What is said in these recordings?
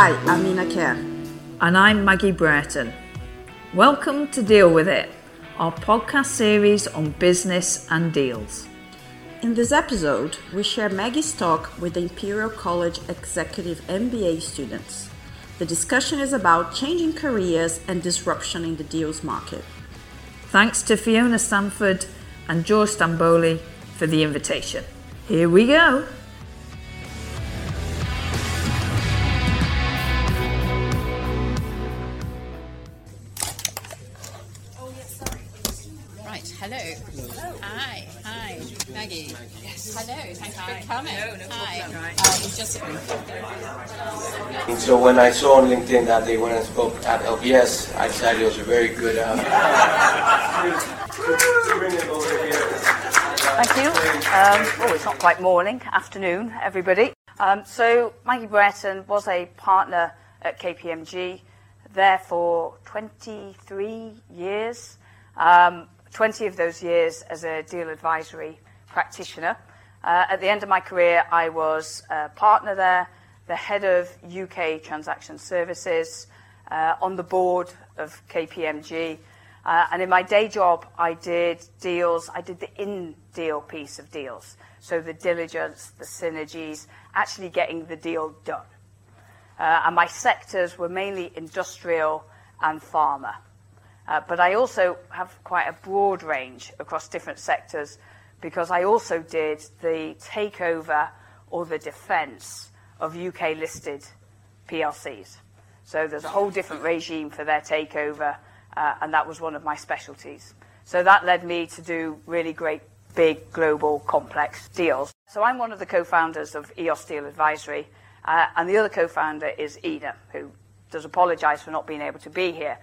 Hi, I'm Nina Kerr. And I'm Maggie Brereton. Welcome to Deal With It, our podcast series on business and deals. In this episode, we share Maggie's talk with the Imperial College Executive MBA students. The discussion is about changing careers and disruption in the deals market. Thanks to Fiona Stanford and George Stamboli for the invitation. Here we go. Right, hello. Hi, hi, Maggie. Yes. Hello, thanks for coming. No, no Hi. Uh, it's just And so when I saw on LinkedIn that they went and spoke at LBS, I decided it was a very good. Uh, to bring it over here. Thank you. Um, oh, it's not quite morning, afternoon, everybody. Um, so, Maggie Brereton was a partner at KPMG, there for 23 years, um, 20 of those years as a deal advisory practitioner. Uh, at the end of my career, I was a partner there, the head of UK transaction services, uh, on the board of KPMG. Uh, and in my day job, I did deals, I did the in deal piece of deals. So the diligence, the synergies, actually getting the deal done. Uh, and my sectors were mainly industrial and pharma. Uh, but I also have quite a broad range across different sectors because I also did the takeover or the defence of UK listed PLCs. So there's a whole different regime for their takeover, uh, and that was one of my specialties. So that led me to do really great, big, global, complex deals. So I'm one of the co-founders of EOS Deal Advisory, uh, and the other co-founder is Ina, who does apologise for not being able to be here.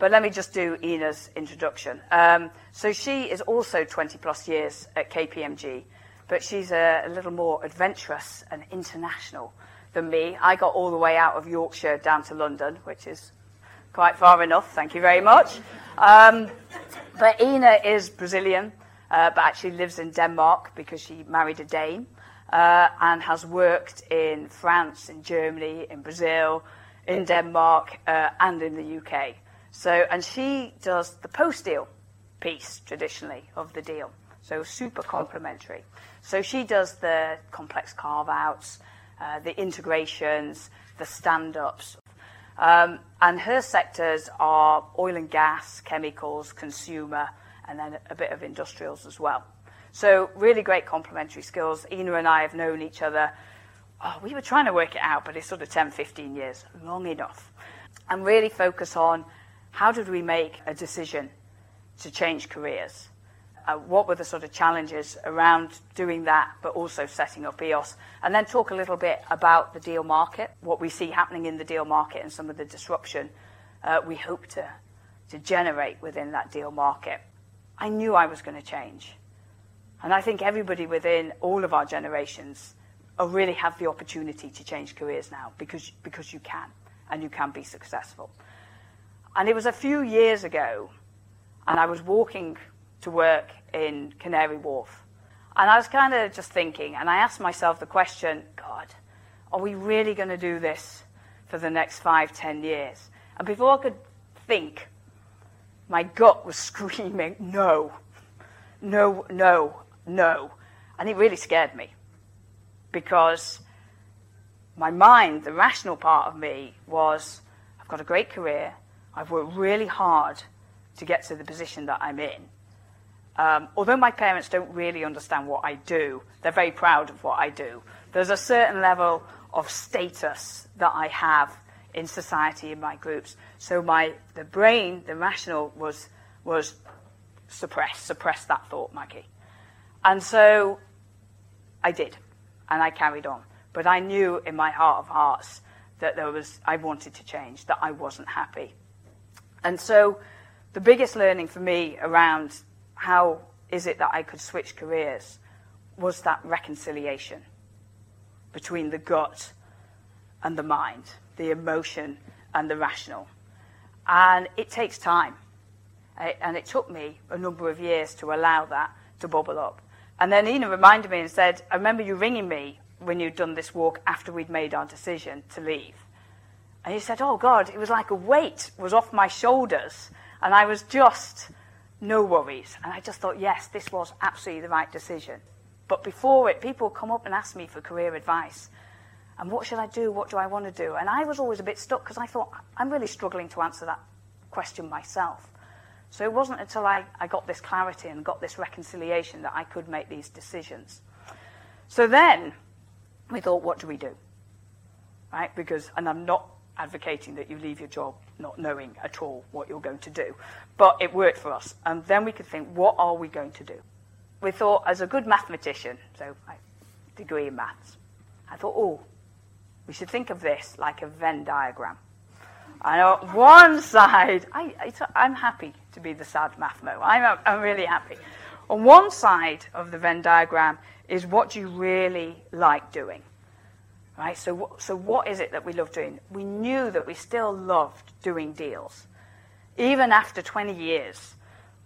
But let me just do Ina's introduction. Um, so she is also 20 plus years at KPMG, but she's a, a little more adventurous and international than me. I got all the way out of Yorkshire down to London, which is quite far enough. Thank you very much. Um, but Ina is Brazilian, uh, but actually lives in Denmark because she married a Dane uh, and has worked in France, in Germany, in Brazil, in Denmark, uh, and in the UK. So, and she does the post deal piece traditionally of the deal. So, super complementary. So, she does the complex carve outs, uh, the integrations, the stand ups. Um, and her sectors are oil and gas, chemicals, consumer, and then a bit of industrials as well. So, really great complementary skills. Ina and I have known each other. Oh, we were trying to work it out, but it's sort of 10, 15 years, long enough. And really focus on how did we make a decision to change careers? Uh, what were the sort of challenges around doing that, but also setting up EOS? And then talk a little bit about the deal market, what we see happening in the deal market, and some of the disruption uh, we hope to, to generate within that deal market. I knew I was going to change. And I think everybody within all of our generations uh, really have the opportunity to change careers now because, because you can, and you can be successful. And it was a few years ago, and I was walking to work in Canary Wharf. And I was kind of just thinking, and I asked myself the question God, are we really going to do this for the next five, ten years? And before I could think, my gut was screaming, no, no, no, no. And it really scared me because my mind, the rational part of me, was I've got a great career, I've worked really hard to get to the position that I'm in. Um, although my parents don't really understand what I do, they're very proud of what I do. There's a certain level of status that I have in society in my groups. So my the brain, the rational, was was suppressed, suppressed that thought, Maggie. And so I did, and I carried on. But I knew in my heart of hearts that there was I wanted to change, that I wasn't happy. And so the biggest learning for me around how is it that I could switch careers was that reconciliation between the gut and the mind, the emotion and the rational. And it takes time. And it took me a number of years to allow that to bubble up. And then Ina reminded me and said, I remember you ringing me when you'd done this walk after we'd made our decision to leave. And he said, Oh God, it was like a weight was off my shoulders. And I was just no worries. And I just thought, yes, this was absolutely the right decision. But before it, people come up and ask me for career advice. And what should I do? What do I want to do? And I was always a bit stuck because I thought, I'm really struggling to answer that question myself. So it wasn't until I, I got this clarity and got this reconciliation that I could make these decisions. So then we thought, what do we do? Right? Because, and I'm not advocating that you leave your job not knowing at all what you're going to do, but it worked for us. And then we could think, what are we going to do? We thought, as a good mathematician, so I degree in maths, I thought, oh, we should think of this like a Venn diagram. And on one side, I, am happy to be the sad mathmo. I'm, I'm really happy. On one side of the Venn diagram is what do you really like doing. Right? So, so what is it that we love doing? We knew that we still loved doing deals. Even after 20 years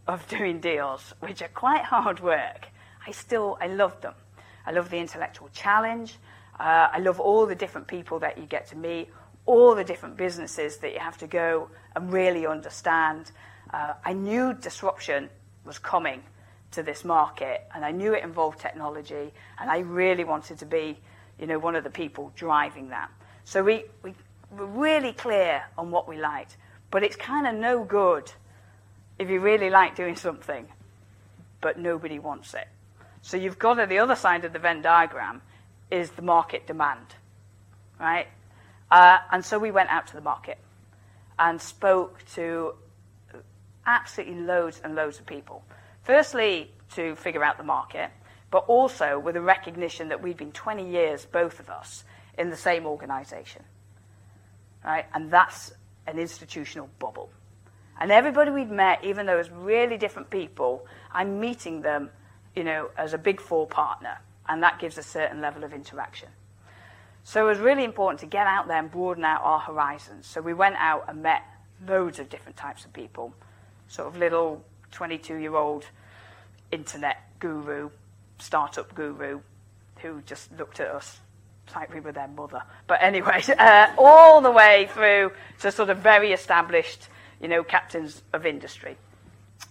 of doing deals, which are quite hard work, I still, I love them. I love the intellectual challenge. Uh, I love all the different people that you get to meet, all the different businesses that you have to go and really understand. Uh, I knew disruption was coming to this market, and I knew it involved technology, and I really wanted to be, you know, one of the people driving that. So we, we were really clear on what we liked, but it's kind of no good if you really like doing something, but nobody wants it. So you've got at the other side of the Venn diagram is the market demand, right? Uh, and so we went out to the market and spoke to absolutely loads and loads of people. Firstly, to figure out the market, but also with a recognition that we'd been 20 years, both of us, in the same organization. Right? And that's an institutional bubble. And everybody we've met, even though it's really different people, I'm meeting them, you know, as a big four partner. And that gives a certain level of interaction. So it was really important to get out there and broaden out our horizons. So we went out and met loads of different types of people, sort of little 22 year old internet guru, startup guru, who just looked at us like we were their mother. But anyway, uh, all the way through to sort of very established, you know, captains of industry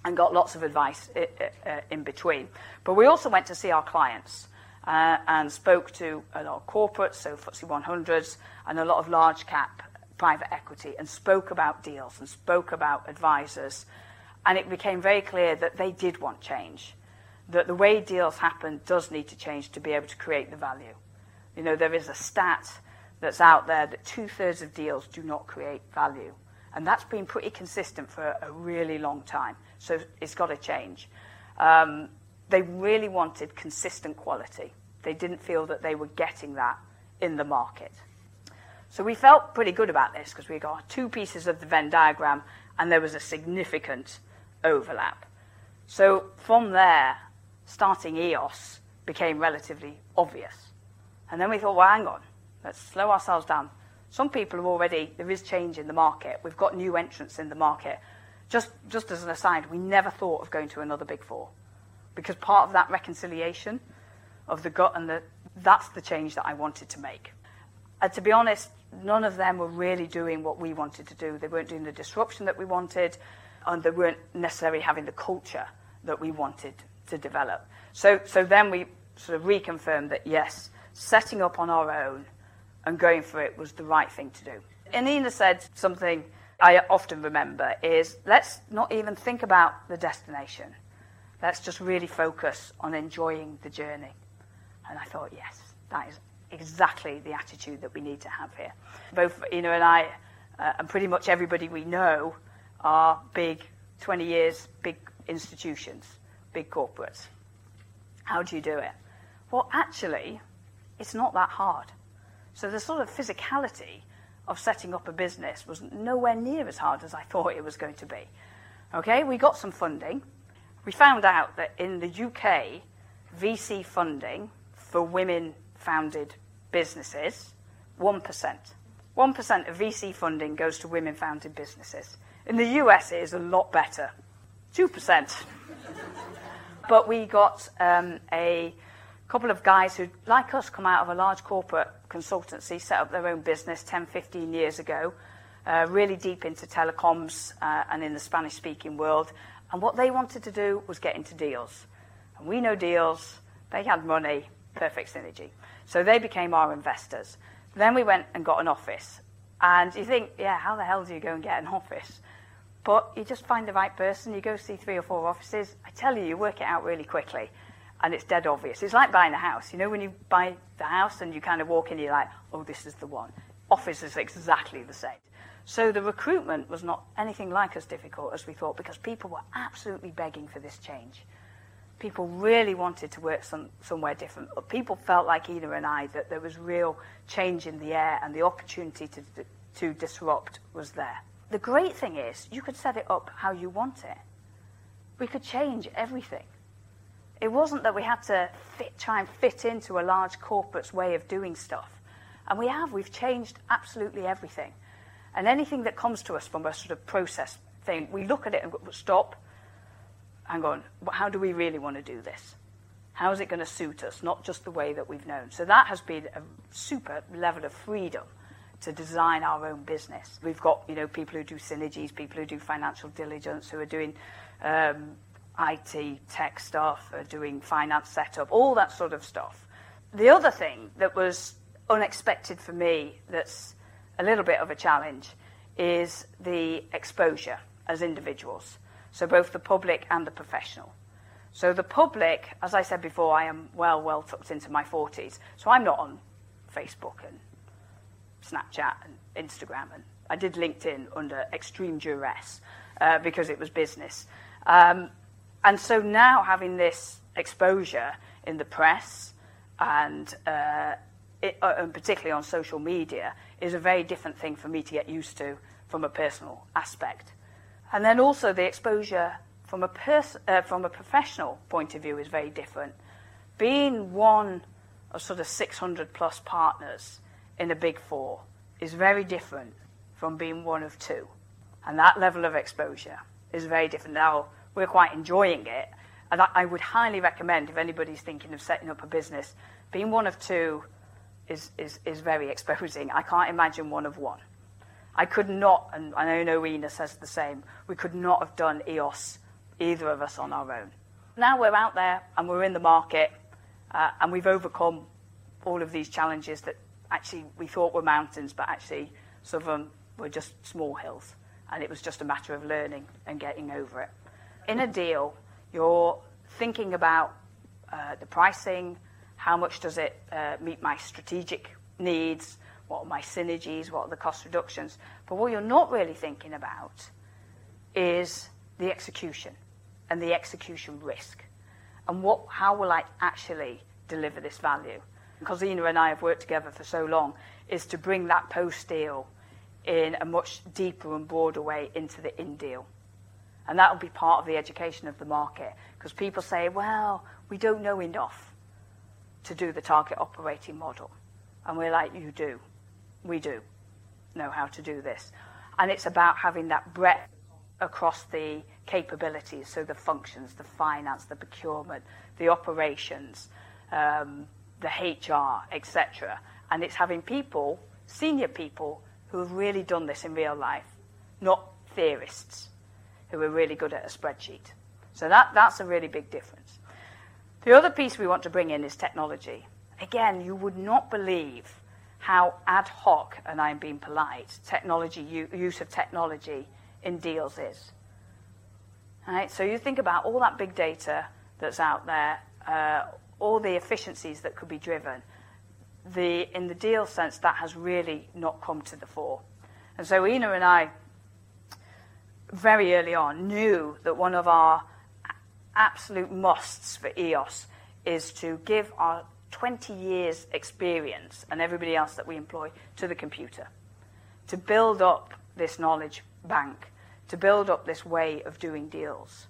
and got lots of advice uh, uh, in between. But we also went to see our clients uh, and spoke to a lot of corporates, so FTSE 100s, and a lot of large cap private equity, and spoke about deals and spoke about advisors. And it became very clear that they did want change, that the way deals happen does need to change to be able to create the value. You know, there is a stat that's out there that two thirds of deals do not create value. And that's been pretty consistent for a really long time. So it's got to change. Um, they really wanted consistent quality. They didn't feel that they were getting that in the market. So we felt pretty good about this because we got two pieces of the Venn diagram and there was a significant overlap. So from there, starting EOS became relatively obvious. And then we thought, well, hang on, let's slow ourselves down. Some people are already, there is change in the market. We've got new entrants in the market. Just, just as an aside, we never thought of going to another big four because part of that reconciliation of the gut and the that's the change that I wanted to make. And to be honest, none of them were really doing what we wanted to do. They weren't doing the disruption that we wanted, and they weren't necessarily having the culture that we wanted to develop. So, so then we sort of reconfirmed that yes, setting up on our own and going for it was the right thing to do. Inina said something I often remember is let's not even think about the destination. Let's just really focus on enjoying the journey. And I thought, yes, that is exactly the attitude that we need to have here. Both Ina and I, uh, and pretty much everybody we know, are big, 20 years, big institutions, big corporates. How do you do it? Well, actually, it's not that hard. So the sort of physicality of setting up a business was nowhere near as hard as I thought it was going to be. Okay, we got some funding we found out that in the UK, VC funding for women founded businesses, 1%. 1% of VC funding goes to women founded businesses. In the US, it is a lot better 2%. but we got um, a couple of guys who, like us, come out of a large corporate consultancy, set up their own business 10, 15 years ago, uh, really deep into telecoms uh, and in the Spanish speaking world. And what they wanted to do was get into deals. And we know deals, they had money, perfect synergy. So they became our investors. Then we went and got an office. And you think, yeah, how the hell do you go and get an office? But you just find the right person, you go see three or four offices. I tell you, you work it out really quickly. And it's dead obvious. It's like buying a house. You know, when you buy the house and you kind of walk in, you're like, oh, this is the one. Office is exactly the same. So the recruitment was not anything like as difficult as we thought because people were absolutely begging for this change. People really wanted to work some, somewhere different. People felt like Ina and I that there was real change in the air and the opportunity to, to disrupt was there. The great thing is you could set it up how you want it. We could change everything. It wasn't that we had to fit, try and fit into a large corporate's way of doing stuff. And we have. We've changed absolutely everything. And anything that comes to us from a sort of process thing, we look at it and go, stop, hang on, how do we really want to do this? How is it going to suit us, not just the way that we've known? So that has been a super level of freedom to design our own business. We've got, you know, people who do synergies, people who do financial diligence, who are doing um, IT, tech stuff, are doing finance setup, all that sort of stuff. The other thing that was unexpected for me that's a little bit of a challenge is the exposure as individuals, so both the public and the professional. So the public, as I said before, I am well, well tucked into my 40s, so I'm not on Facebook and Snapchat and Instagram, and I did LinkedIn under extreme duress uh, because it was business. Um, and so now having this exposure in the press and uh, it, uh, and particularly on social media, is a very different thing for me to get used to from a personal aspect. And then also the exposure from a, pers- uh, from a professional point of view is very different. Being one of sort of 600 plus partners in a big four is very different from being one of two. And that level of exposure is very different. Now, we're quite enjoying it. And I would highly recommend if anybody's thinking of setting up a business, being one of two is, is, is very exposing. I can't imagine one of one. I could not, and I know Ina says the same, we could not have done EOS, either of us, on our own. Now we're out there and we're in the market uh, and we've overcome all of these challenges that actually we thought were mountains, but actually some of them were just small hills. And it was just a matter of learning and getting over it. In a deal, you're thinking about uh, the pricing, how much does it uh, meet my strategic needs? What are my synergies? What are the cost reductions? But what you're not really thinking about is the execution and the execution risk. And what, how will I actually deliver this value? Because Ina and I have worked together for so long, is to bring that post deal in a much deeper and broader way into the in deal. And that will be part of the education of the market. Because people say, well, we don't know enough to do the target operating model. And we're like, you do. We do know how to do this. And it's about having that breadth across the capabilities, so the functions, the finance, the procurement, the operations, um, the HR, etc. And it's having people, senior people, who have really done this in real life, not theorists who are really good at a spreadsheet. So that, that's a really big difference. The other piece we want to bring in is technology. Again, you would not believe how ad hoc, and I'm being polite, technology use of technology in deals is. Right? So you think about all that big data that's out there, uh, all the efficiencies that could be driven. The, in the deal sense, that has really not come to the fore. And so Ina and I, very early on, knew that one of our absolute musts for EOS is to give our 20 years experience and everybody else that we employ to the computer, to build up this knowledge bank, to build up this way of doing deals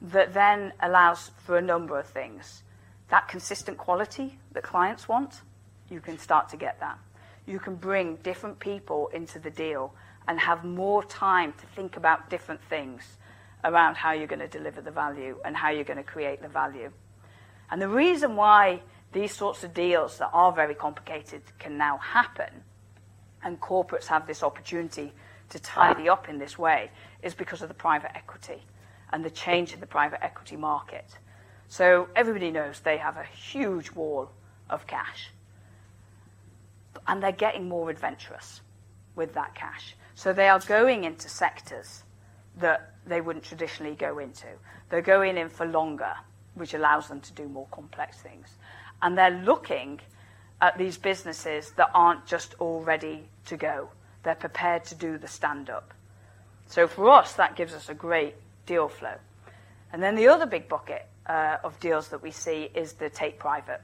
that then allows for a number of things. That consistent quality that clients want, you can start to get that. You can bring different people into the deal and have more time to think about different things around how you're going to deliver the value and how you're going to create the value. And the reason why these sorts of deals that are very complicated can now happen, and corporates have this opportunity to tidy up in this way, is because of the private equity and the change in the private equity market. So everybody knows they have a huge wall of cash. And they're getting more adventurous with that cash. So they are going into sectors that they wouldn't traditionally go into. They're going in for longer, which allows them to do more complex things. And they're looking at these businesses that aren't just all ready to go. They're prepared to do the stand up. So for us, that gives us a great deal flow. And then the other big bucket of deals that we see is the take private.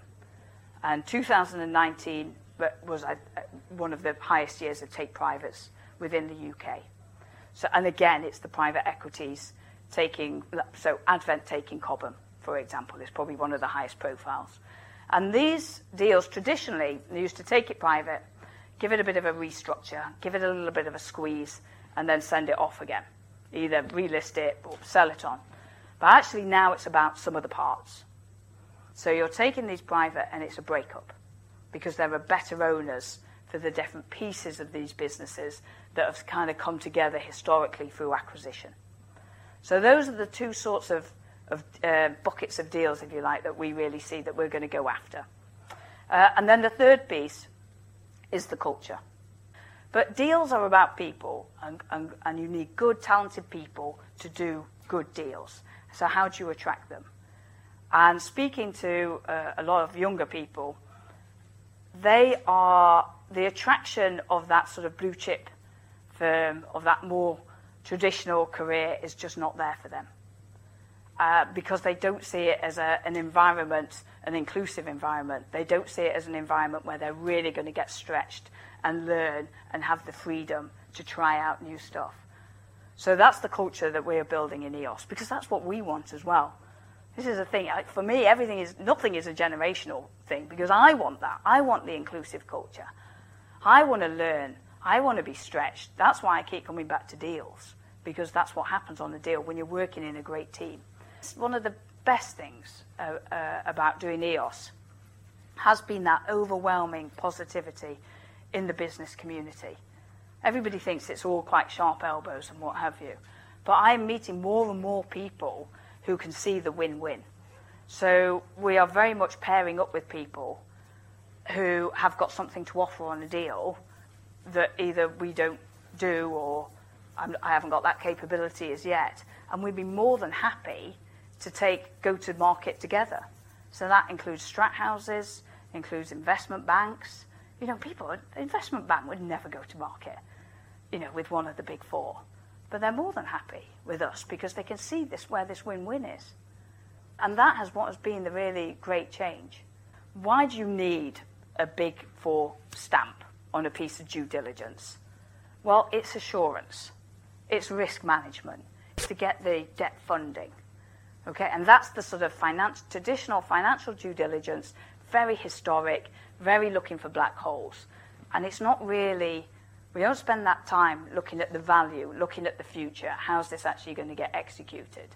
And 2019 was uh, one of the highest years of take privates within the UK. And again, it's the private equities taking, so Advent taking Cobham, for example, is probably one of the highest profiles. And these deals traditionally they used to take it private, give it a bit of a restructure, give it a little bit of a squeeze, and then send it off again. Either relist it or sell it on. But actually, now it's about sum of the parts. So you're taking these private and it's a breakup because there are better owners for the different pieces of these businesses that have kind of come together historically through acquisition. So those are the two sorts of, of uh, buckets of deals, if you like, that we really see that we're going to go after. Uh, and then the third piece is the culture. But deals are about people, and, and, and you need good, talented people to do good deals. So how do you attract them? And speaking to uh, a lot of younger people, they are the attraction of that sort of blue chip firm, of that more traditional career, is just not there for them. Uh, because they don't see it as a, an environment, an inclusive environment. They don't see it as an environment where they're really going to get stretched and learn and have the freedom to try out new stuff. So that's the culture that we're building in EOS because that's what we want as well. This is a thing. For me, everything is nothing is a generational thing because I want that. I want the inclusive culture. I want to learn. I want to be stretched. That's why I keep coming back to deals because that's what happens on the deal when you're working in a great team. It's one of the best things uh, uh, about doing EOS has been that overwhelming positivity in the business community. Everybody thinks it's all quite sharp elbows and what have you. But I'm meeting more and more people who can see the win win. So we are very much pairing up with people who have got something to offer on a deal that either we don't do or I'm, I have not got that capability as yet. And we'd be more than happy to take go to market together. So that includes strat houses, includes investment banks. You know, people, investment bank would never go to market, you know, with one of the big four. But they're more than happy with us because they can see this where this win-win is. And that has what has been the really great change. Why do you need a big four stamp on a piece of due diligence? Well, it's assurance. It's risk management. It's to get the debt funding. Okay, and that's the sort of finance, traditional financial due diligence, very historic, very looking for black holes. And it's not really we don't spend that time looking at the value, looking at the future. How's this actually going to get executed?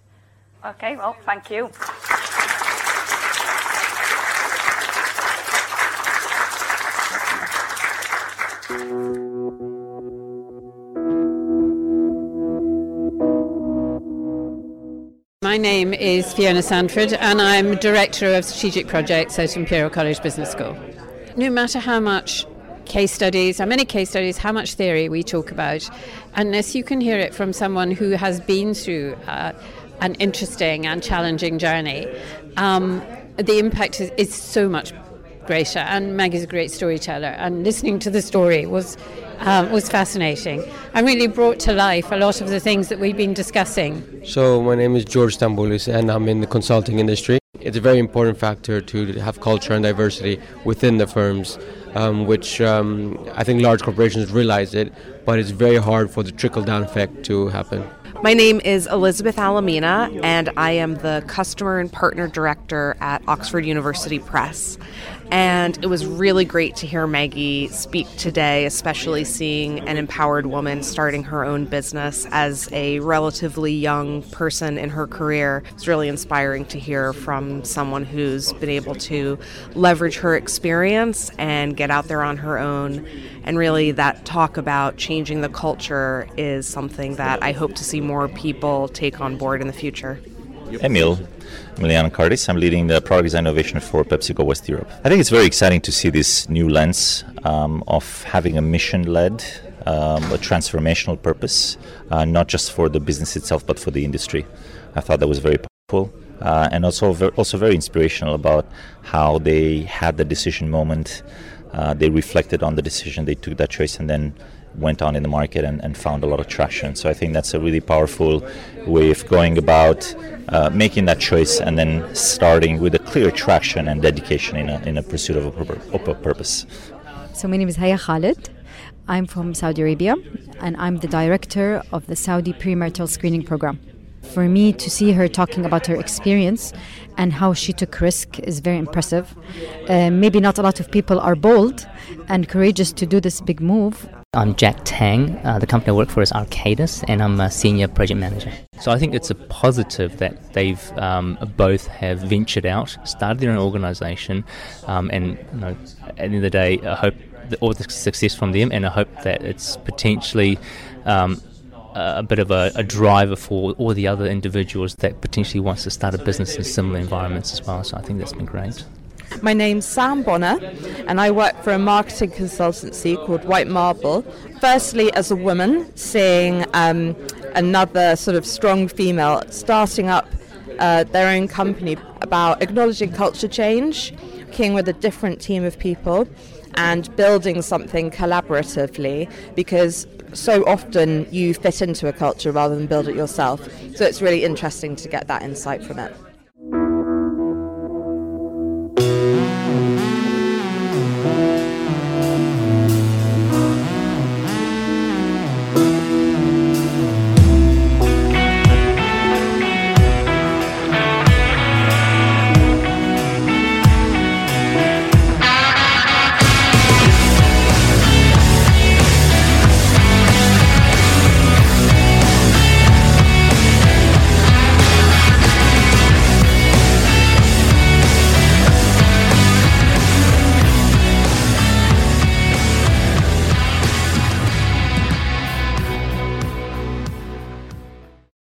Okay, well, thank you. My name is Fiona Sanford, and I'm Director of Strategic Projects at Imperial College Business School. No matter how much case studies, how many case studies, how much theory we talk about, unless you can hear it from someone who has been through uh, an interesting and challenging journey, um, the impact is, is, so much greater. And Maggie's a great storyteller, and listening to the story was um, was fascinating and really brought to life a lot of the things that we've been discussing. So my name is George Stamboulis, and I'm in the consulting industry. It's a very important factor to have culture and diversity within the firms um, which um, I think large corporations realize it, but it's very hard for the trickle down effect to happen. My name is Elizabeth Alamina, and I am the Customer and Partner Director at Oxford University Press. And it was really great to hear Maggie speak today, especially seeing an empowered woman starting her own business as a relatively young person in her career. It's really inspiring to hear from someone who's been able to leverage her experience and get out there on her own. And really, that talk about changing the culture is something that I hope to see more people take on board in the future. Emil, Emiliano Cardis. I'm leading the product design innovation for PepsiCo West Europe. I think it's very exciting to see this new lens um, of having a mission led, um, a transformational purpose, uh, not just for the business itself, but for the industry. I thought that was very powerful. Uh, and also, ver- also very inspirational about how they had the decision moment. Uh, they reflected on the decision, they took that choice, and then went on in the market and, and, found a lot of traction. So I think that's a really powerful way of going about uh, making that choice and then starting with a clear traction and dedication in a, in a pursuit of a, pur- a purpose. So my name is Haya Khalid. I'm from Saudi Arabia and I'm the director of the Saudi premarital screening program. For me to see her talking about her experience and how she took risk is very impressive. Uh, maybe not a lot of people are bold and courageous to do this big move, I'm Jack Tang. Uh, the company I work for is Arcadis, and I'm a senior project manager. So I think it's a positive that they've um, both have ventured out, started their own organisation, um, and you know, at the end of the day, I hope all the success from them, and I hope that it's potentially. Um, a bit of a, a, driver for all the other individuals that potentially wants to start a business in similar environments as well. So I think that's been great. My name's Sam Bonner, and I work for a marketing consultancy called White Marble. Firstly, as a woman, seeing um, another sort of strong female starting up uh, their own company about acknowledging culture change, working with a different team of people, and building something collaboratively because so often you fit into a culture rather than build it yourself. So it's really interesting to get that insight from it.